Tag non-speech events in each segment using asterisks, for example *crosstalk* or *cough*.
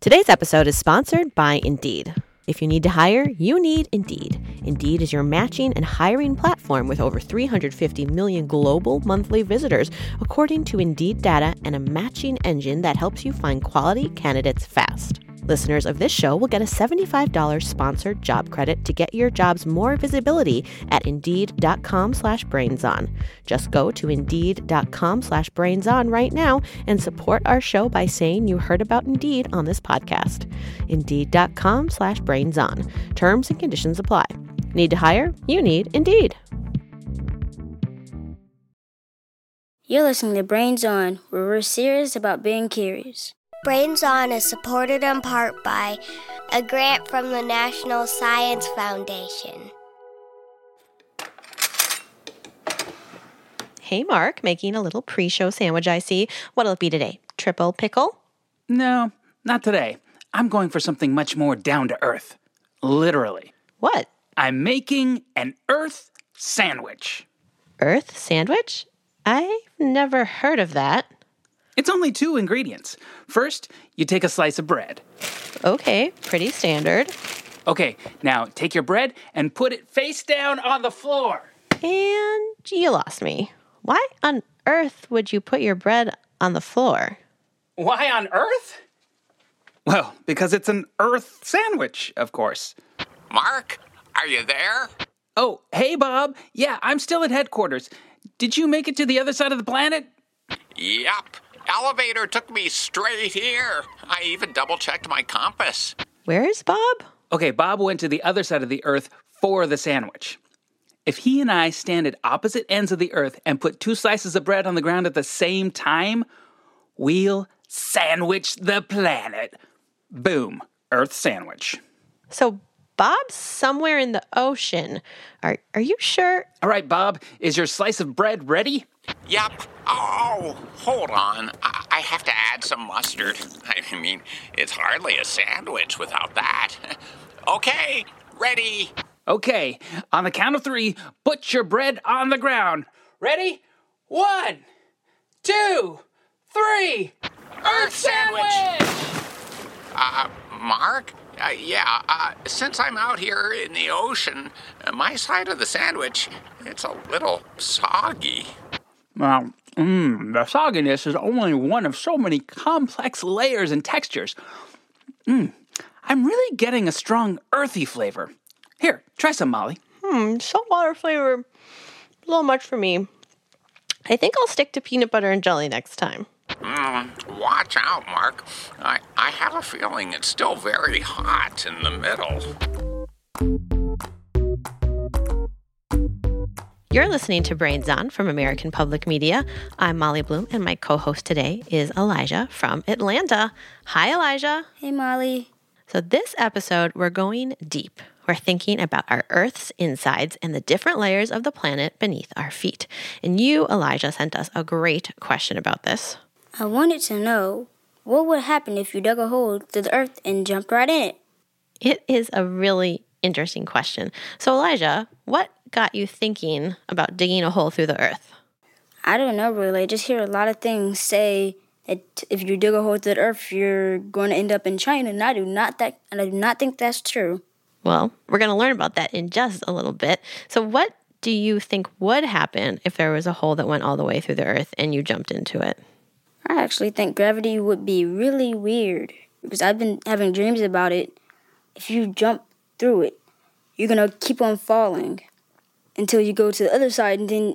Today's episode is sponsored by Indeed. If you need to hire, you need Indeed. Indeed is your matching and hiring platform with over 350 million global monthly visitors, according to Indeed data, and a matching engine that helps you find quality candidates fast. Listeners of this show will get a $75 sponsored job credit to get your jobs more visibility at Indeed.com slash BrainsOn. Just go to Indeed.com slash BrainsOn right now and support our show by saying you heard about Indeed on this podcast. Indeed.com slash BrainsOn. Terms and conditions apply. Need to hire? You need Indeed. You're listening to Brains On, where we're serious about being curious. Brains On is supported in part by a grant from the National Science Foundation. Hey, Mark, making a little pre show sandwich, I see. What'll it be today? Triple pickle? No, not today. I'm going for something much more down to earth. Literally. What? I'm making an earth sandwich. Earth sandwich? I've never heard of that. It's only two ingredients. First, you take a slice of bread. Okay, pretty standard. Okay, now take your bread and put it face down on the floor. And you lost me. Why on earth would you put your bread on the floor? Why on earth? Well, because it's an earth sandwich, of course. Mark, are you there? Oh, hey, Bob. Yeah, I'm still at headquarters. Did you make it to the other side of the planet? Yup. Elevator took me straight here. I even double checked my compass. Where's Bob? Okay, Bob went to the other side of the Earth for the sandwich. If he and I stand at opposite ends of the Earth and put two slices of bread on the ground at the same time, we'll sandwich the planet. Boom, Earth sandwich. So Bob's somewhere in the ocean. Are are you sure? All right, Bob, is your slice of bread ready? Yep. Oh, hold on. I, I have to add some mustard. *laughs* I mean, it's hardly a sandwich without that. *laughs* okay, ready. Okay, on the count of three, put your bread on the ground. Ready? One, two, three. Earth sandwich! Uh, Mark? Uh, yeah, uh, since I'm out here in the ocean, uh, my side of the sandwich, it's a little soggy. Well, mm, the sogginess is only one of so many complex layers and textures. Mm, I'm really getting a strong earthy flavor. Here, try some, Molly. Hmm, saltwater flavor. A little much for me. I think I'll stick to peanut butter and jelly next time. Mm, watch out, Mark. I, I have a feeling it's still very hot in the middle. You're listening to Brains On from American Public Media. I'm Molly Bloom, and my co host today is Elijah from Atlanta. Hi, Elijah. Hey, Molly. So, this episode, we're going deep. We're thinking about our Earth's insides and the different layers of the planet beneath our feet. And you, Elijah, sent us a great question about this. I wanted to know what would happen if you dug a hole through the earth and jumped right in it? It is a really interesting question. So, Elijah, what got you thinking about digging a hole through the earth? I don't know really. I just hear a lot of things say that if you dig a hole through the earth, you're going to end up in China, and I do not that, and I do not think that's true. Well, we're going to learn about that in just a little bit. So, what do you think would happen if there was a hole that went all the way through the earth and you jumped into it? I actually think gravity would be really weird because I've been having dreams about it. If you jump through it, you're gonna keep on falling until you go to the other side, and then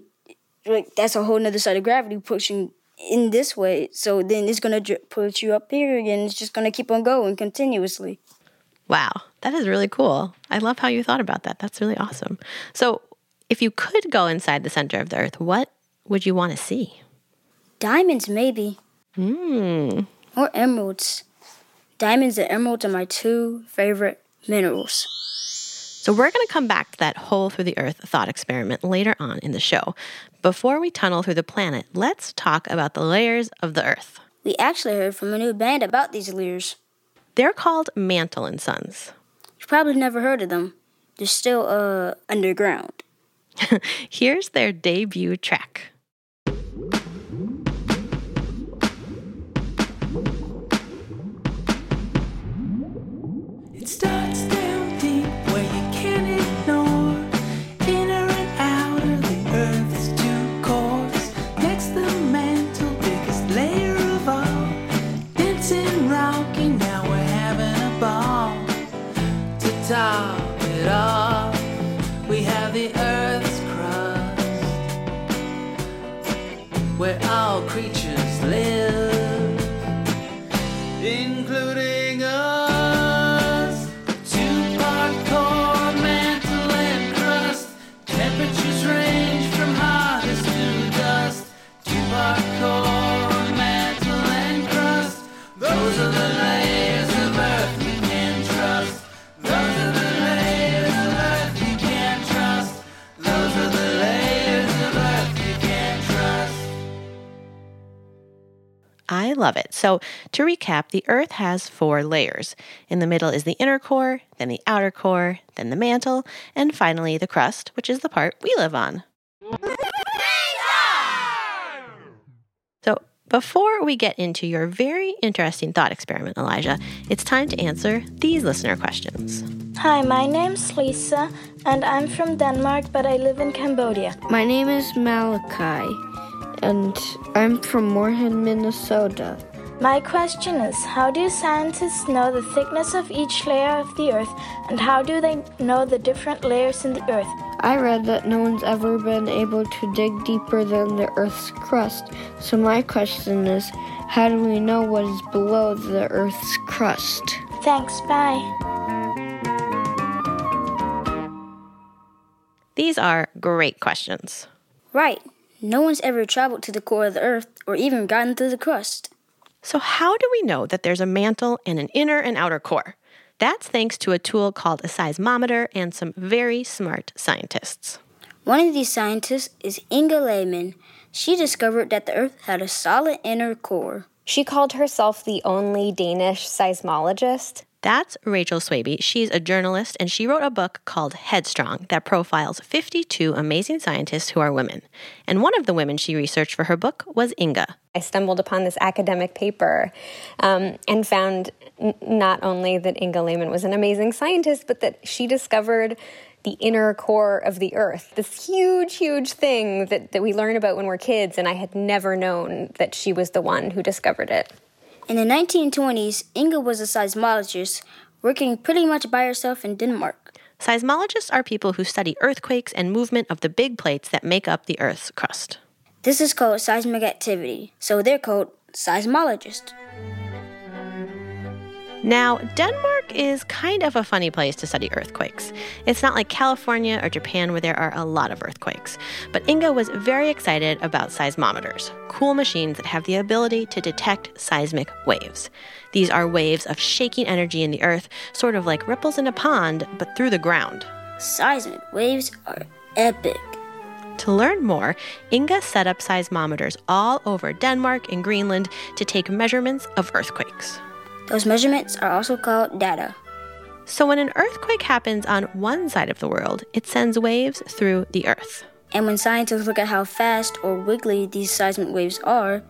like that's a whole nother side of gravity pushing in this way. So then it's gonna dr- push you up here again. It's just gonna keep on going continuously. Wow, that is really cool. I love how you thought about that. That's really awesome. So, if you could go inside the center of the earth, what would you want to see? Diamonds, maybe. Hmm. Or emeralds. Diamonds and emeralds are my two favorite minerals. So, we're going to come back to that hole through the earth thought experiment later on in the show. Before we tunnel through the planet, let's talk about the layers of the earth. We actually heard from a new band about these layers. They're called Mantle and Sons. You've probably never heard of them. They're still uh underground. *laughs* Here's their debut track. Love it. So, to recap, the Earth has four layers. In the middle is the inner core, then the outer core, then the mantle, and finally the crust, which is the part we live on. So, before we get into your very interesting thought experiment, Elijah, it's time to answer these listener questions. Hi, my name's Lisa, and I'm from Denmark, but I live in Cambodia. My name is Malachi, and I'm from Moorhead, Minnesota. My question is How do scientists know the thickness of each layer of the Earth, and how do they know the different layers in the Earth? I read that no one's ever been able to dig deeper than the Earth's crust. So my question is, how do we know what is below the Earth's crust? Thanks, bye. These are great questions. Right. No one's ever traveled to the core of the Earth or even gotten through the crust. So, how do we know that there's a mantle and an inner and outer core? That's thanks to a tool called a seismometer and some very smart scientists. One of these scientists is Inga Lehmann. She discovered that the Earth had a solid inner core. She called herself the only Danish seismologist. That's Rachel Swaby. She's a journalist and she wrote a book called Headstrong that profiles 52 amazing scientists who are women. And one of the women she researched for her book was Inga. I stumbled upon this academic paper um, and found n- not only that Inga Lehmann was an amazing scientist, but that she discovered the inner core of the earth. This huge, huge thing that, that we learn about when we're kids, and I had never known that she was the one who discovered it. In the 1920s, Inga was a seismologist working pretty much by herself in Denmark. Seismologists are people who study earthquakes and movement of the big plates that make up the Earth's crust. This is called seismic activity, so they're called seismologists. Now, Denmark is kind of a funny place to study earthquakes. It's not like California or Japan where there are a lot of earthquakes. But Inga was very excited about seismometers, cool machines that have the ability to detect seismic waves. These are waves of shaking energy in the earth, sort of like ripples in a pond, but through the ground. Seismic waves are epic. To learn more, Inga set up seismometers all over Denmark and Greenland to take measurements of earthquakes. Those measurements are also called data. So when an earthquake happens on one side of the world, it sends waves through the earth. And when scientists look at how fast or wiggly these seismic waves are,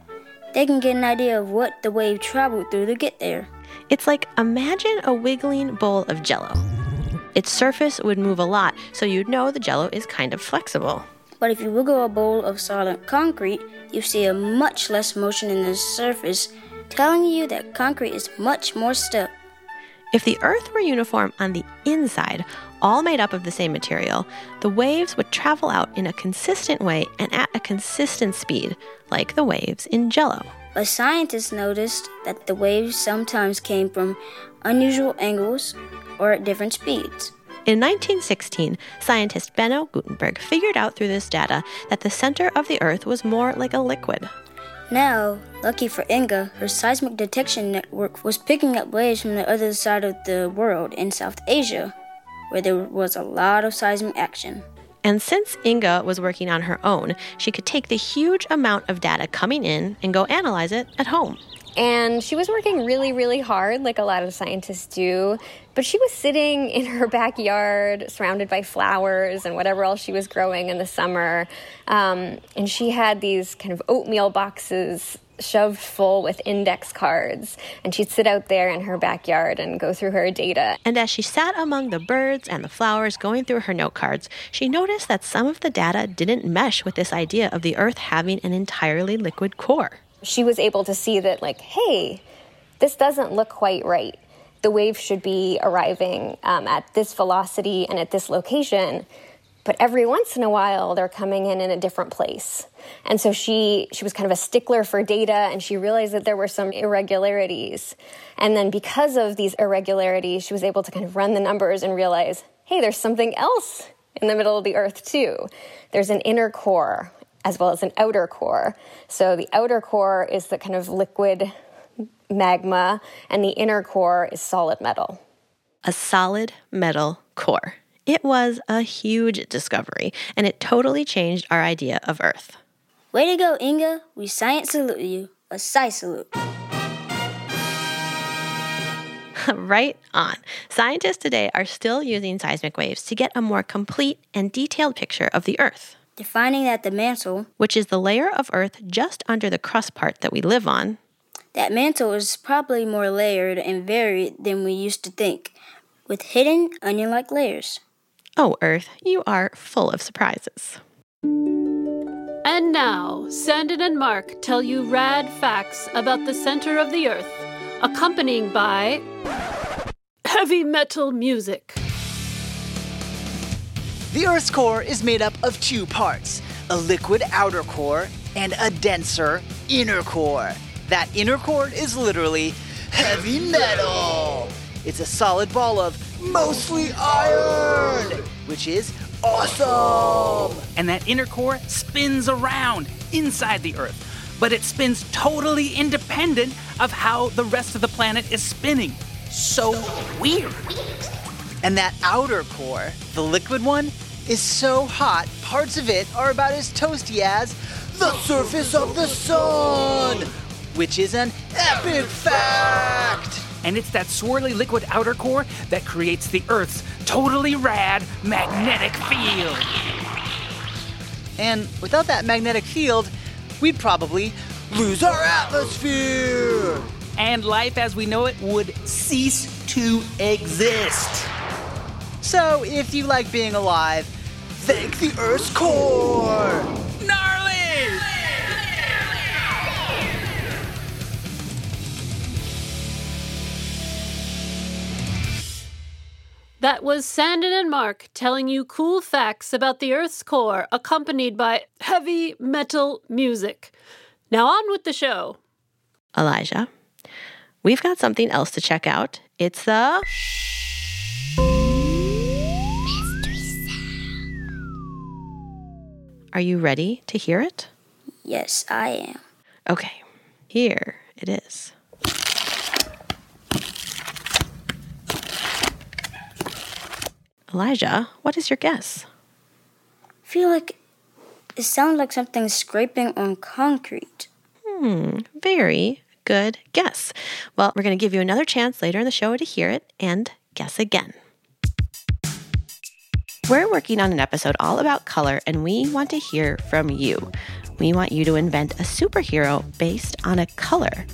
they can get an idea of what the wave traveled through to get there. It's like imagine a wiggling bowl of jello. Its surface would move a lot, so you'd know the jello is kind of flexible. But if you wiggle a bowl of solid concrete, you see a much less motion in the surface, telling you that concrete is much more stiff. If the Earth were uniform on the inside, all made up of the same material, the waves would travel out in a consistent way and at a consistent speed, like the waves in jello. But scientists noticed that the waves sometimes came from unusual angles or at different speeds. In 1916, scientist Beno Gutenberg figured out through this data that the center of the Earth was more like a liquid. Now, lucky for Inga, her seismic detection network was picking up waves from the other side of the world in South Asia, where there was a lot of seismic action. And since Inga was working on her own, she could take the huge amount of data coming in and go analyze it at home. And she was working really, really hard, like a lot of scientists do. But she was sitting *laughs* in her backyard, surrounded by flowers and whatever else she was growing in the summer. Um, and she had these kind of oatmeal boxes shoved full with index cards. And she'd sit out there in her backyard and go through her data. And as she sat among the birds and the flowers going through her note cards, she noticed that some of the data didn't mesh with this idea of the Earth having an entirely liquid core. She was able to see that, like, hey, this doesn't look quite right. the wave should be arriving um, at this velocity and at this location. But every once in a while, they're coming in in a different place. And so she, she was kind of a stickler for data and she realized that there were some irregularities. And then because of these irregularities, she was able to kind of run the numbers and realize, hey, there's something else in the middle of the Earth too. There's an inner core as well as an outer core. So the outer core is the kind of liquid magma, and the inner core is solid metal. A solid metal core. It was a huge discovery, and it totally changed our idea of Earth. Way to go, Inga. We science salute you. A sci salute. *laughs* right on. Scientists today are still using seismic waves to get a more complete and detailed picture of the Earth, Defining that the mantle, which is the layer of Earth just under the crust part that we live on. that mantle is probably more layered and varied than we used to think, with hidden onion like layers. Oh, Earth, you are full of surprises. And now, Sanden and Mark tell you rad facts about the center of the Earth, accompanying by heavy metal music. The Earth's core is made up of two parts a liquid outer core and a denser inner core. That inner core is literally heavy metal. It's a solid ball of mostly iron, which is awesome. And that inner core spins around inside the Earth, but it spins totally independent of how the rest of the planet is spinning. So weird. And that outer core, the liquid one, is so hot, parts of it are about as toasty as the surface of the sun, which is an epic fact. And it's that swirly liquid outer core that creates the Earth's totally rad magnetic field. And without that magnetic field, we'd probably lose our atmosphere. And life as we know it would cease to exist. So if you like being alive, thank the Earth's core. Gnarly! That was Sanden and Mark telling you cool facts about the Earth's core, accompanied by heavy metal music. Now on with the show. Elijah, we've got something else to check out. It's the. Are you ready to hear it? Yes, I am. Okay, here it is. Elijah, what is your guess? I feel like it sounds like something scraping on concrete. Hmm, very good guess. Well, we're going to give you another chance later in the show to hear it and guess again. We're working on an episode all about color, and we want to hear from you. We want you to invent a superhero based on a color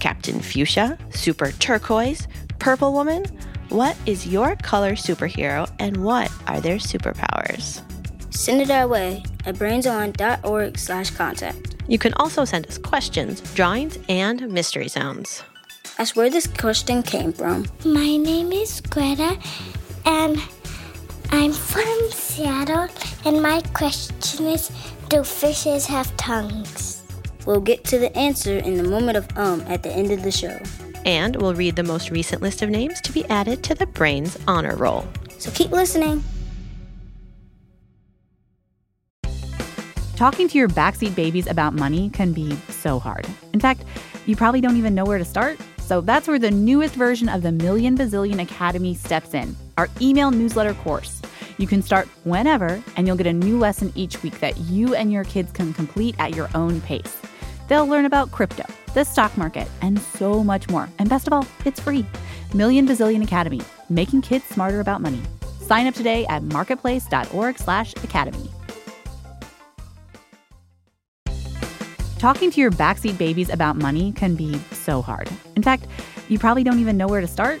Captain Fuchsia, Super Turquoise, Purple Woman. What is your color superhero, and what are their superpowers? Send it our way at brainson.org slash contact. You can also send us questions, drawings, and mystery sounds. That's where this question came from. My name is Greta, and I'm from Seattle. And my question is Do fishes have tongues? We'll get to the answer in the moment of um at the end of the show. And we'll read the most recent list of names to be added to the Brains Honor Roll. So keep listening. Talking to your backseat babies about money can be so hard. In fact, you probably don't even know where to start. So that's where the newest version of the Million Bazillion Academy steps in our email newsletter course. You can start whenever, and you'll get a new lesson each week that you and your kids can complete at your own pace. They'll learn about crypto, the stock market, and so much more. And best of all, it's free. Million Bazillion Academy, making kids smarter about money. Sign up today at marketplace.org/academy. Talking to your backseat babies about money can be so hard. In fact, you probably don't even know where to start.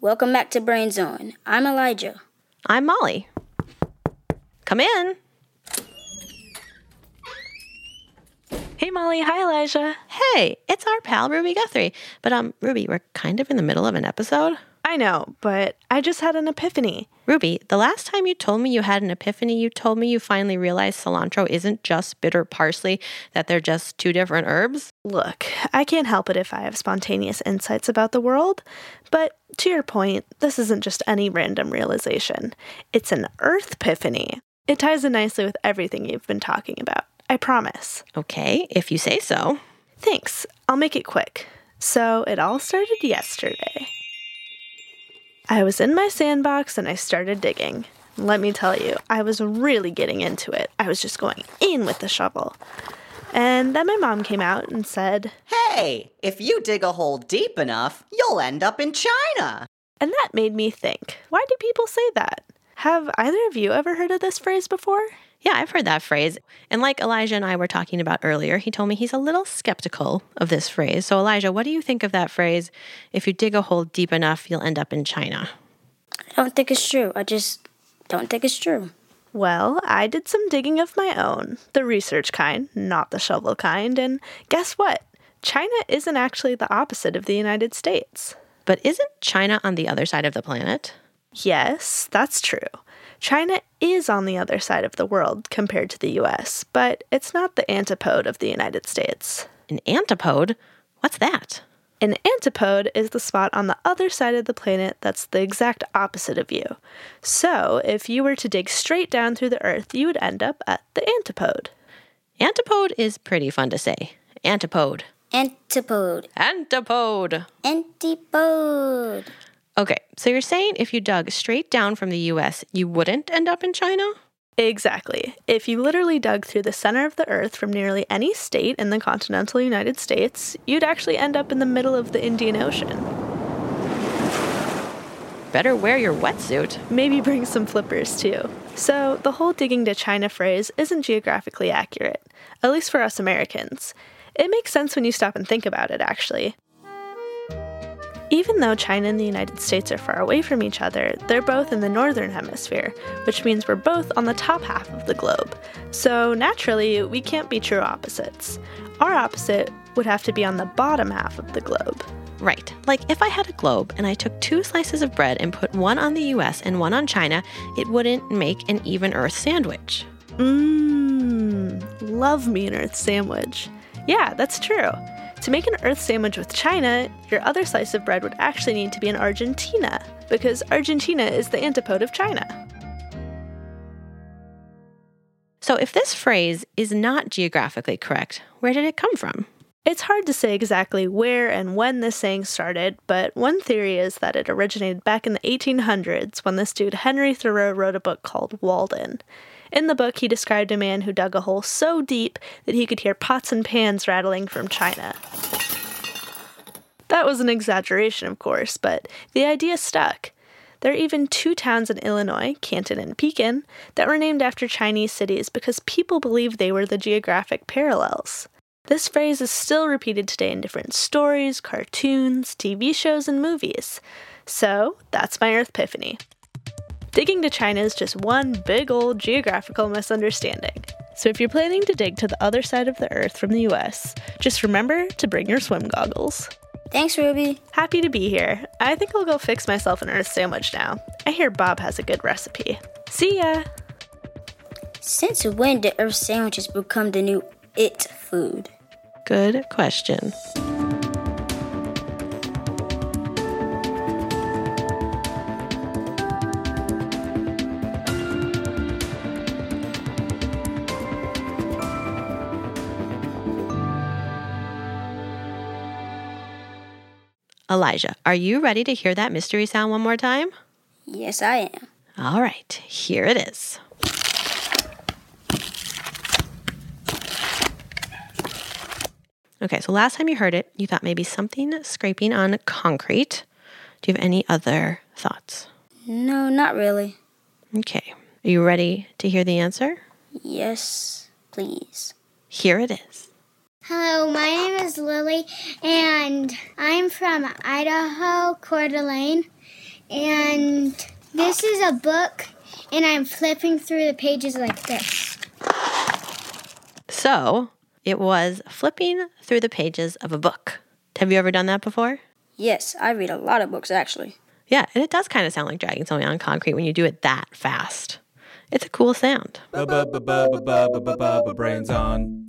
Welcome back to Brains On. I'm Elijah. I'm Molly. Come in. Hey, Molly. Hi, Elijah. Hey, it's our pal Ruby Guthrie. But um, Ruby, we're kind of in the middle of an episode. I know, but I just had an epiphany. Ruby, the last time you told me you had an epiphany, you told me you finally realized cilantro isn't just bitter parsley, that they're just two different herbs. Look, I can't help it if I have spontaneous insights about the world, but to your point, this isn't just any random realization. It's an earth epiphany. It ties in nicely with everything you've been talking about. I promise. Okay, if you say so. Thanks. I'll make it quick. So, it all started yesterday. I was in my sandbox and I started digging. Let me tell you, I was really getting into it. I was just going in with the shovel. And then my mom came out and said, Hey, if you dig a hole deep enough, you'll end up in China. And that made me think, why do people say that? Have either of you ever heard of this phrase before? Yeah, I've heard that phrase. And like Elijah and I were talking about earlier, he told me he's a little skeptical of this phrase. So, Elijah, what do you think of that phrase? If you dig a hole deep enough, you'll end up in China. I don't think it's true. I just don't think it's true. Well, I did some digging of my own, the research kind, not the shovel kind, and guess what? China isn't actually the opposite of the United States. But isn't China on the other side of the planet? Yes, that's true. China is on the other side of the world compared to the US, but it's not the antipode of the United States. An antipode? What's that? An antipode is the spot on the other side of the planet that's the exact opposite of you. So, if you were to dig straight down through the Earth, you would end up at the antipode. Antipode is pretty fun to say. Antipode. Antipode. Antipode. Antipode. Okay, so you're saying if you dug straight down from the US, you wouldn't end up in China? Exactly. If you literally dug through the center of the Earth from nearly any state in the continental United States, you'd actually end up in the middle of the Indian Ocean. Better wear your wetsuit. Maybe bring some flippers too. So, the whole digging to China phrase isn't geographically accurate, at least for us Americans. It makes sense when you stop and think about it, actually. Even though China and the United States are far away from each other, they're both in the northern hemisphere, which means we're both on the top half of the globe. So naturally, we can't be true opposites. Our opposite would have to be on the bottom half of the globe. Right. Like if I had a globe and I took two slices of bread and put one on the US and one on China, it wouldn't make an even Earth sandwich. Mmm, love me an Earth sandwich. Yeah, that's true. To make an Earth sandwich with China, your other slice of bread would actually need to be in Argentina, because Argentina is the antipode of China. So if this phrase is not geographically correct, where did it come from? It's hard to say exactly where and when this saying started, but one theory is that it originated back in the 1800s when this dude Henry Thoreau wrote a book called Walden. In the book, he described a man who dug a hole so deep that he could hear pots and pans rattling from China. That was an exaggeration, of course, but the idea stuck. There are even two towns in Illinois, Canton and Pekin, that were named after Chinese cities because people believed they were the geographic parallels. This phrase is still repeated today in different stories, cartoons, TV shows, and movies. So, that's my Earth Epiphany. Digging to China is just one big old geographical misunderstanding. So if you're planning to dig to the other side of the Earth from the US, just remember to bring your swim goggles. Thanks, Ruby. Happy to be here. I think I'll go fix myself an Earth sandwich now. I hear Bob has a good recipe. See ya! Since when did Earth sandwiches become the new it food? Good question. Elijah, are you ready to hear that mystery sound one more time? Yes, I am. All right, here it is. Okay, so last time you heard it, you thought maybe something scraping on concrete. Do you have any other thoughts? No, not really. Okay. Are you ready to hear the answer? Yes, please. Here it is. Hello, my name is Lily, and I'm from Idaho, Coeur d'Alene. And this is a book, and I'm flipping through the pages like this. So, it was flipping through the pages of a book. Have you ever done that before? Yes, I read a lot of books actually. Yeah, and it does kind of sound like dragging something on concrete when you do it that fast. It's a cool sound. Brains on.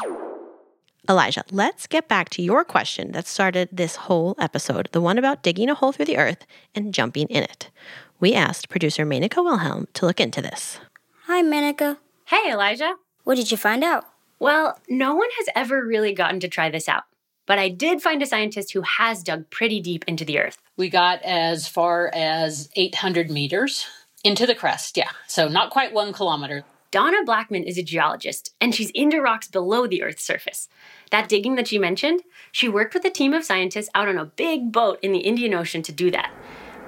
Elijah, let's get back to your question that started this whole episode, the one about digging a hole through the earth and jumping in it. We asked producer Menaka Wilhelm to look into this. Hi, Menaka. Hey, Elijah. What did you find out? Well, no one has ever really gotten to try this out. But I did find a scientist who has dug pretty deep into the earth. We got as far as 800 meters into the crust, yeah. So not quite one kilometer. Donna Blackman is a geologist, and she's into rocks below the Earth's surface. That digging that she mentioned, she worked with a team of scientists out on a big boat in the Indian Ocean to do that.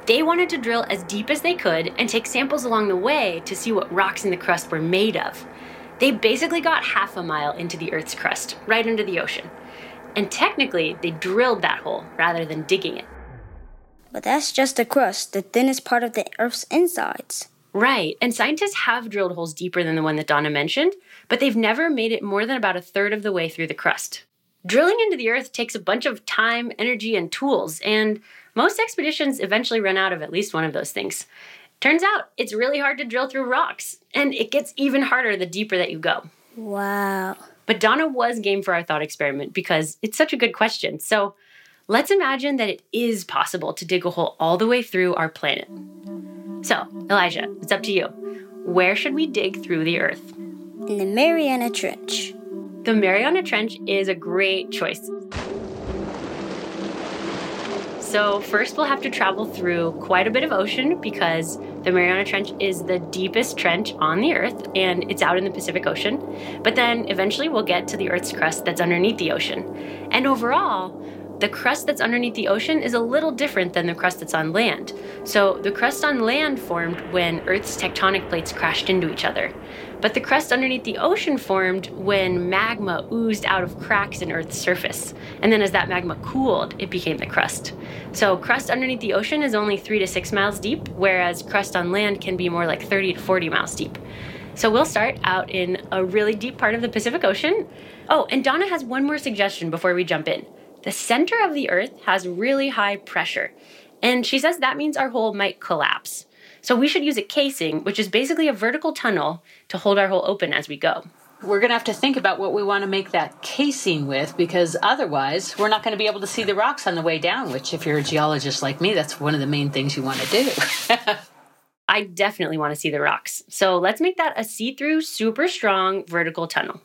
They wanted to drill as deep as they could and take samples along the way to see what rocks in the crust were made of. They basically got half a mile into the Earth's crust, right under the ocean. And technically, they drilled that hole rather than digging it. But that's just the crust, the thinnest part of the Earth's insides. Right, and scientists have drilled holes deeper than the one that Donna mentioned, but they've never made it more than about a third of the way through the crust. Drilling into the Earth takes a bunch of time, energy, and tools, and most expeditions eventually run out of at least one of those things. Turns out it's really hard to drill through rocks, and it gets even harder the deeper that you go. Wow. But Donna was game for our thought experiment because it's such a good question. So let's imagine that it is possible to dig a hole all the way through our planet. So, Elijah, it's up to you. Where should we dig through the Earth? In the Mariana Trench. The Mariana Trench is a great choice. So, first, we'll have to travel through quite a bit of ocean because the Mariana Trench is the deepest trench on the Earth and it's out in the Pacific Ocean. But then eventually, we'll get to the Earth's crust that's underneath the ocean. And overall, the crust that's underneath the ocean is a little different than the crust that's on land. So, the crust on land formed when Earth's tectonic plates crashed into each other. But the crust underneath the ocean formed when magma oozed out of cracks in Earth's surface. And then as that magma cooled, it became the crust. So, crust underneath the ocean is only three to six miles deep, whereas crust on land can be more like 30 to 40 miles deep. So, we'll start out in a really deep part of the Pacific Ocean. Oh, and Donna has one more suggestion before we jump in. The center of the Earth has really high pressure, and she says that means our hole might collapse. So we should use a casing, which is basically a vertical tunnel to hold our hole open as we go. We're going to have to think about what we want to make that casing with because otherwise we're not going to be able to see the rocks on the way down, which, if you're a geologist like me, that's one of the main things you want to do. *laughs* I definitely want to see the rocks. So let's make that a see through, super strong vertical tunnel.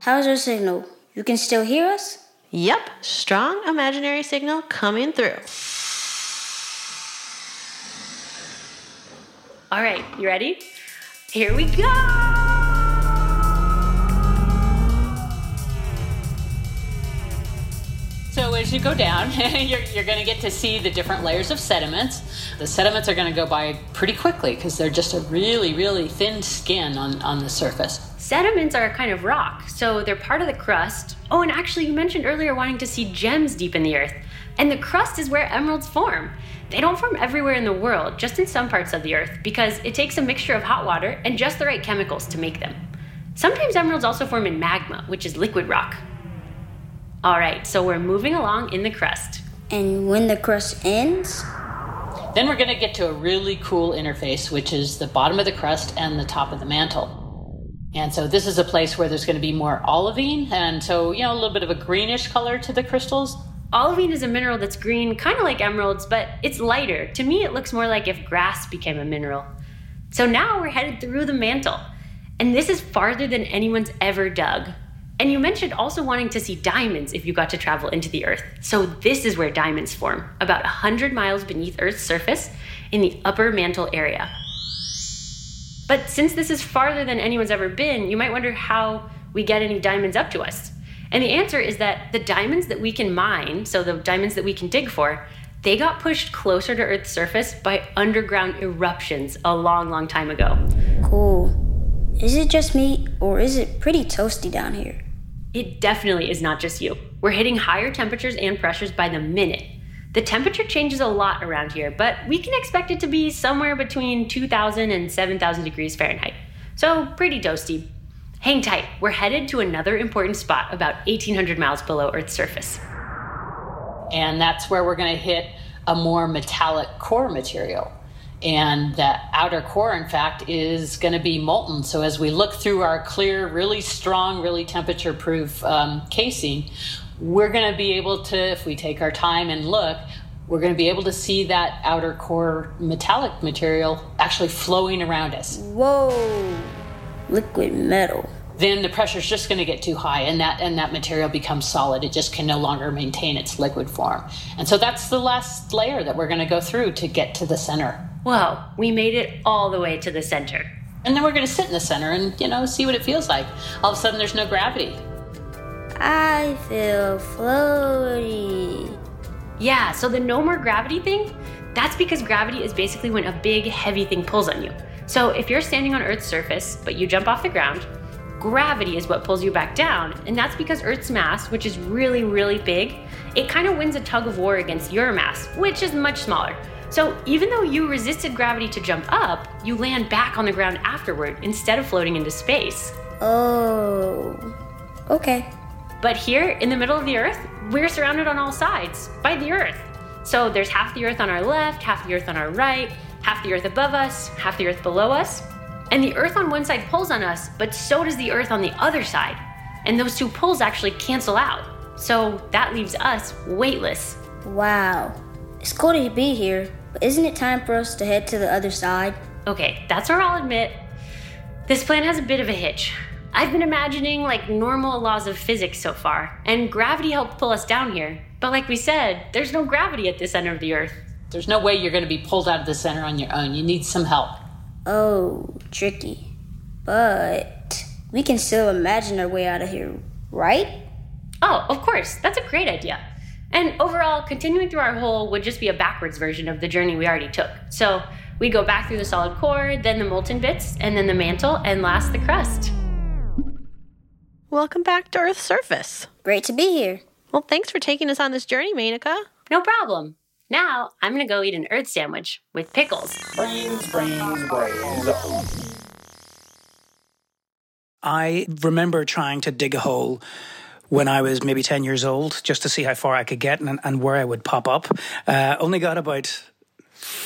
How's our signal? You can still hear us? Yep, strong imaginary signal coming through. All right, you ready? Here we go! So as you go down, *laughs* you're, you're going to get to see the different layers of sediments. The sediments are going to go by pretty quickly because they're just a really, really thin skin on, on the surface. Sediments are a kind of rock, so they're part of the crust. Oh, and actually, you mentioned earlier wanting to see gems deep in the earth. And the crust is where emeralds form. They don't form everywhere in the world, just in some parts of the earth, because it takes a mixture of hot water and just the right chemicals to make them. Sometimes emeralds also form in magma, which is liquid rock. All right, so we're moving along in the crust. And when the crust ends? Then we're going to get to a really cool interface, which is the bottom of the crust and the top of the mantle. And so this is a place where there's going to be more olivine, and so, you know, a little bit of a greenish color to the crystals. Olivine is a mineral that's green, kind of like emeralds, but it's lighter. To me, it looks more like if grass became a mineral. So now we're headed through the mantle, and this is farther than anyone's ever dug. And you mentioned also wanting to see diamonds if you got to travel into the Earth. So this is where diamonds form, about 100 miles beneath Earth's surface in the upper mantle area. But since this is farther than anyone's ever been, you might wonder how we get any diamonds up to us. And the answer is that the diamonds that we can mine, so the diamonds that we can dig for, they got pushed closer to Earth's surface by underground eruptions a long, long time ago. Cool. Is it just me, or is it pretty toasty down here? It definitely is not just you. We're hitting higher temperatures and pressures by the minute. The temperature changes a lot around here, but we can expect it to be somewhere between 2,000 and 7,000 degrees Fahrenheit. So, pretty toasty. Hang tight, we're headed to another important spot about 1,800 miles below Earth's surface. And that's where we're going to hit a more metallic core material. And that outer core, in fact, is going to be molten. So as we look through our clear, really strong, really temperature proof um, casing, we're going to be able to, if we take our time and look, we're going to be able to see that outer core metallic material actually flowing around us. Whoa! Liquid metal. Then the pressure is just going to get too high, and that and that material becomes solid. It just can no longer maintain its liquid form, and so that's the last layer that we're going to go through to get to the center. Whoa, we made it all the way to the center. And then we're going to sit in the center and you know see what it feels like. All of a sudden, there's no gravity. I feel floaty. Yeah, so the no more gravity thing, that's because gravity is basically when a big, heavy thing pulls on you. So if you're standing on Earth's surface, but you jump off the ground, gravity is what pulls you back down. And that's because Earth's mass, which is really, really big, it kind of wins a tug of war against your mass, which is much smaller. So even though you resisted gravity to jump up, you land back on the ground afterward instead of floating into space. Oh. Okay. But here in the middle of the Earth, we're surrounded on all sides by the Earth. So there's half the Earth on our left, half the Earth on our right, half the Earth above us, half the Earth below us. And the Earth on one side pulls on us, but so does the Earth on the other side. And those two pulls actually cancel out. So that leaves us weightless. Wow. It's cool to be here, but isn't it time for us to head to the other side? Okay, that's where I'll admit this plan has a bit of a hitch. I've been imagining like normal laws of physics so far, and gravity helped pull us down here. But like we said, there's no gravity at the center of the Earth. There's no way you're going to be pulled out of the center on your own. You need some help. Oh, tricky. But we can still imagine our way out of here, right? Oh, of course. That's a great idea. And overall, continuing through our hole would just be a backwards version of the journey we already took. So we go back through the solid core, then the molten bits, and then the mantle, and last the crust. Welcome back to Earth's surface. Great to be here. Well, thanks for taking us on this journey, Menaka. No problem. Now I'm gonna go eat an Earth sandwich with pickles. Brains, brains, brains. I remember trying to dig a hole when I was maybe 10 years old just to see how far I could get and, and where I would pop up. Uh, only got about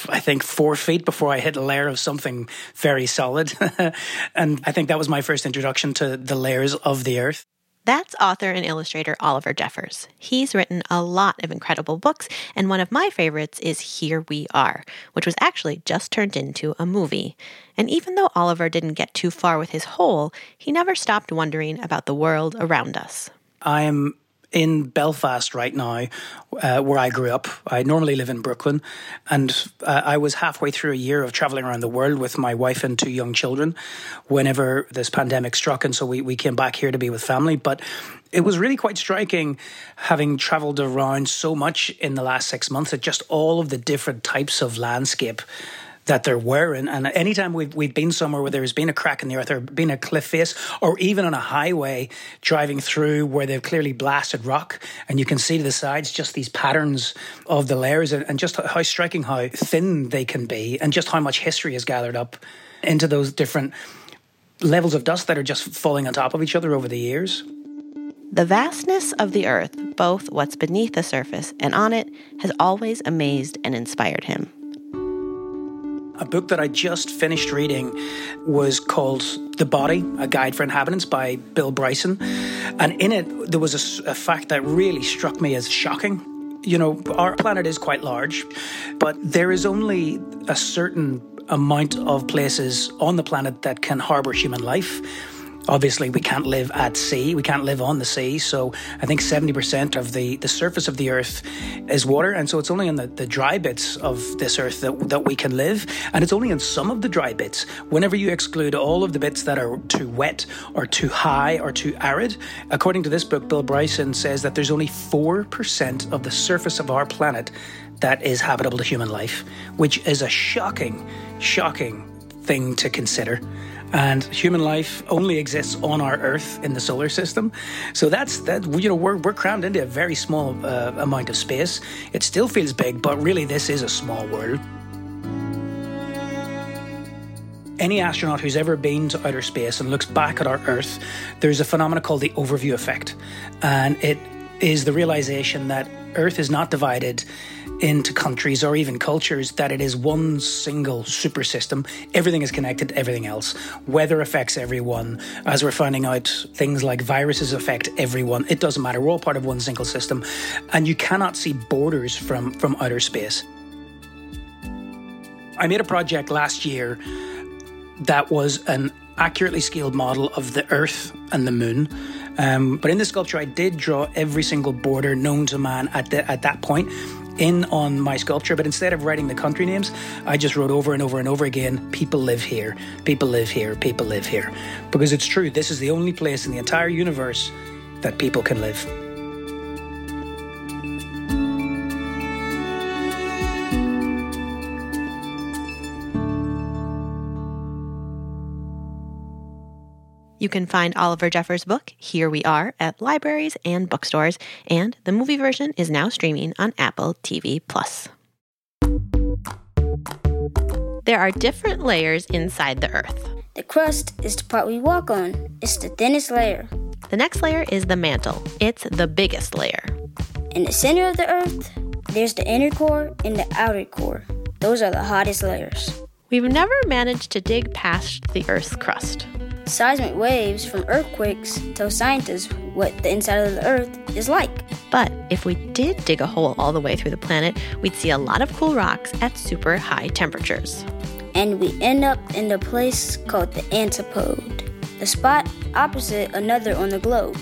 I think four feet before I hit a layer of something very solid. *laughs* and I think that was my first introduction to the layers of the earth. That's author and illustrator Oliver Jeffers. He's written a lot of incredible books, and one of my favorites is Here We Are, which was actually just turned into a movie. And even though Oliver didn't get too far with his hole, he never stopped wondering about the world around us. I'm in Belfast right now, uh, where I grew up. I normally live in Brooklyn, and uh, I was halfway through a year of traveling around the world with my wife and two young children whenever this pandemic struck. And so we, we came back here to be with family. But it was really quite striking having traveled around so much in the last six months at just all of the different types of landscape that there were. And, and anytime we've, we've been somewhere where there's been a crack in the earth or been a cliff face, or even on a highway driving through where they've clearly blasted rock, and you can see to the sides just these patterns of the layers and, and just how striking how thin they can be, and just how much history is gathered up into those different levels of dust that are just falling on top of each other over the years. The vastness of the earth, both what's beneath the surface and on it, has always amazed and inspired him. A book that I just finished reading was called The Body A Guide for Inhabitants by Bill Bryson. And in it, there was a, a fact that really struck me as shocking. You know, our planet is quite large, but there is only a certain amount of places on the planet that can harbour human life. Obviously, we can't live at sea. We can't live on the sea. So I think 70% of the, the surface of the earth is water. And so it's only on the, the dry bits of this earth that, that we can live. And it's only in some of the dry bits. Whenever you exclude all of the bits that are too wet or too high or too arid, according to this book, Bill Bryson says that there's only 4% of the surface of our planet that is habitable to human life, which is a shocking, shocking thing to consider. And human life only exists on our Earth in the solar system, so that's that. You know, we're we're crammed into a very small uh, amount of space. It still feels big, but really, this is a small world. Any astronaut who's ever been to outer space and looks back at our Earth, there's a phenomenon called the overview effect, and it is the realization that Earth is not divided into countries or even cultures that it is one single super system. Everything is connected to everything else. Weather affects everyone. As we're finding out, things like viruses affect everyone. It doesn't matter. We're all part of one single system. And you cannot see borders from, from outer space. I made a project last year that was an accurately scaled model of the Earth and the Moon. Um, but in the sculpture, I did draw every single border known to man at the, at that point in on my sculpture, but instead of writing the country names, I just wrote over and over and over again people live here, people live here, people live here. Because it's true, this is the only place in the entire universe that people can live. You can find Oliver Jeffers' book, Here We Are, at libraries and bookstores, and the movie version is now streaming on Apple TV Plus. There are different layers inside the Earth. The crust is the part we walk on. It's the thinnest layer. The next layer is the mantle. It's the biggest layer. In the center of the Earth, there's the inner core and the outer core. Those are the hottest layers. We've never managed to dig past the Earth's crust. Seismic waves from earthquakes tell scientists what the inside of the Earth is like. But if we did dig a hole all the way through the planet, we'd see a lot of cool rocks at super high temperatures. And we end up in the place called the antipode, the spot opposite another on the globe.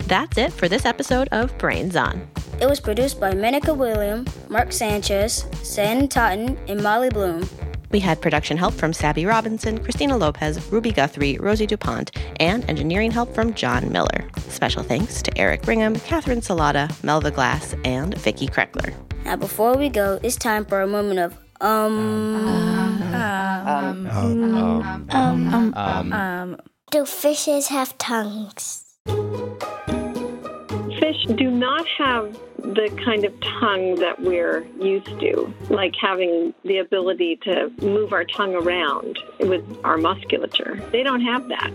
That's it for this episode of Brains On. It was produced by Menaka Wilhelm, Mark Sanchez, Sanden Totten, and Molly Bloom. We had production help from Sabby Robinson, Christina Lopez, Ruby Guthrie, Rosie DuPont, and engineering help from John Miller. Special thanks to Eric Brigham, Catherine Salata, Melva Glass, and Vicki Kreckler. Now, before we go, it's time for a moment of um. Um, um, um, um, um, Do fishes have tongues? Fish do not have the kind of tongue that we're used to, like having the ability to move our tongue around with our musculature. They don't have that.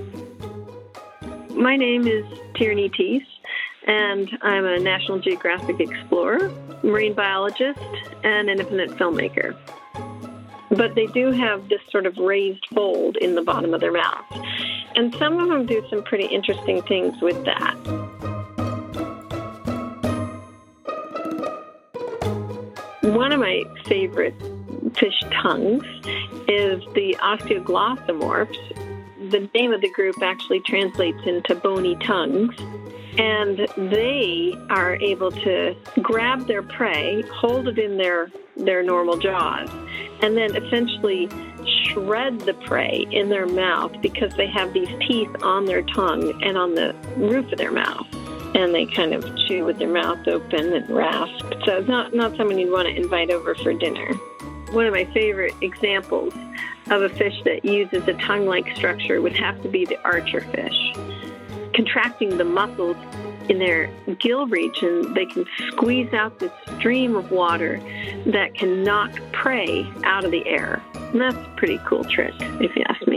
My name is Tierney Thys, and I'm a National Geographic explorer, marine biologist, and independent filmmaker. But they do have this sort of raised fold in the bottom of their mouth. And some of them do some pretty interesting things with that. One of my favorite fish tongues is the osteoglossomorphs. The name of the group actually translates into bony tongues. And they are able to grab their prey, hold it in their, their normal jaws, and then essentially shred the prey in their mouth because they have these teeth on their tongue and on the roof of their mouth and they kind of chew with their mouth open and rasp. So it's not, not someone you'd want to invite over for dinner. One of my favorite examples of a fish that uses a tongue like structure would have to be the archer fish. Contracting the muscles in their gill region, they can squeeze out this stream of water that can knock prey out of the air. And that's a pretty cool trick, if you ask me.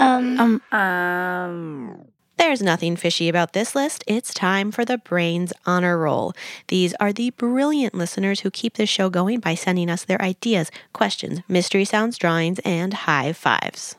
Um, um, There's nothing fishy about this list. It's time for the Brains Honor Roll. These are the brilliant listeners who keep this show going by sending us their ideas, questions, mystery sounds, drawings, and high fives.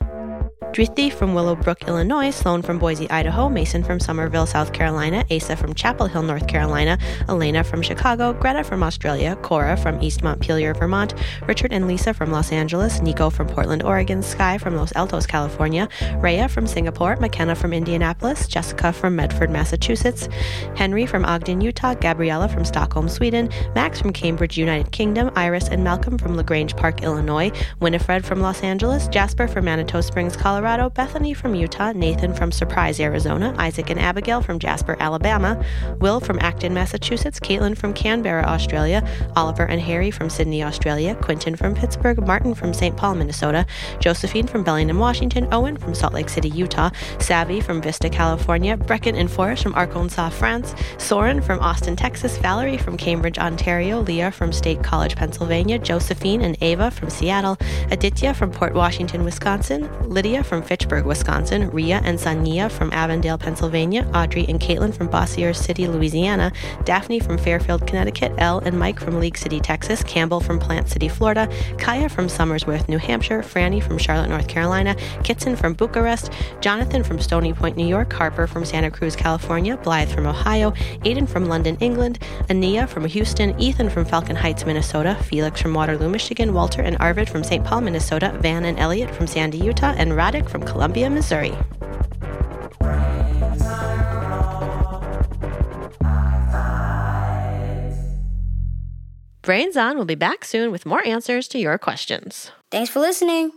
Driti from Willowbrook, Illinois, Sloan from Boise, Idaho, Mason from Somerville, South Carolina, Asa from Chapel Hill, North Carolina, Elena from Chicago, Greta from Australia, Cora from East Montpelier, Vermont, Richard and Lisa from Los Angeles, Nico from Portland, Oregon, Sky from Los Altos, California, Rhea from Singapore, McKenna from Indianapolis, Jessica from Medford, Massachusetts, Henry from Ogden, Utah, Gabriella from Stockholm, Sweden, Max from Cambridge, United Kingdom, Iris and Malcolm from LaGrange Park, Illinois, Winifred from Los Angeles, Jasper from Manitou Springs, Colorado, Bethany from Utah, Nathan from Surprise, Arizona, Isaac and Abigail from Jasper, Alabama, Will from Acton, Massachusetts, Caitlin from Canberra, Australia, Oliver and Harry from Sydney, Australia, Quentin from Pittsburgh, Martin from St. Paul, Minnesota, Josephine from Bellingham, Washington, Owen from Salt Lake City, Utah, Savvy from Vista, California, Brecken and Forrest from Arkansas, France, Soren from Austin, Texas, Valerie from Cambridge, Ontario, Leah from State College, Pennsylvania, Josephine and Ava from Seattle, Aditya from Port Washington, Wisconsin, Lydia from Fitchburg, Wisconsin, Ria and Sania from Avondale, Pennsylvania, Audrey and Caitlin from Bossier City, Louisiana, Daphne from Fairfield, Connecticut, Elle and Mike from League City, Texas, Campbell from Plant City, Florida, Kaya from Somersworth, New Hampshire, Franny from Charlotte, North Carolina, Kitson from Bucharest, Jonathan from Stony Point, New York, Harper from Santa Cruz, California, Blythe from Ohio, Aiden from London, England, Ania from Houston, Ethan from Falcon Heights, Minnesota, Felix from Waterloo, Michigan, Walter and Arvid from St. Paul, Minnesota, Van and Elliot from Sandy, Utah, and Radek from Columbia, Missouri. Brains On will be back soon with more answers to your questions. Thanks for listening.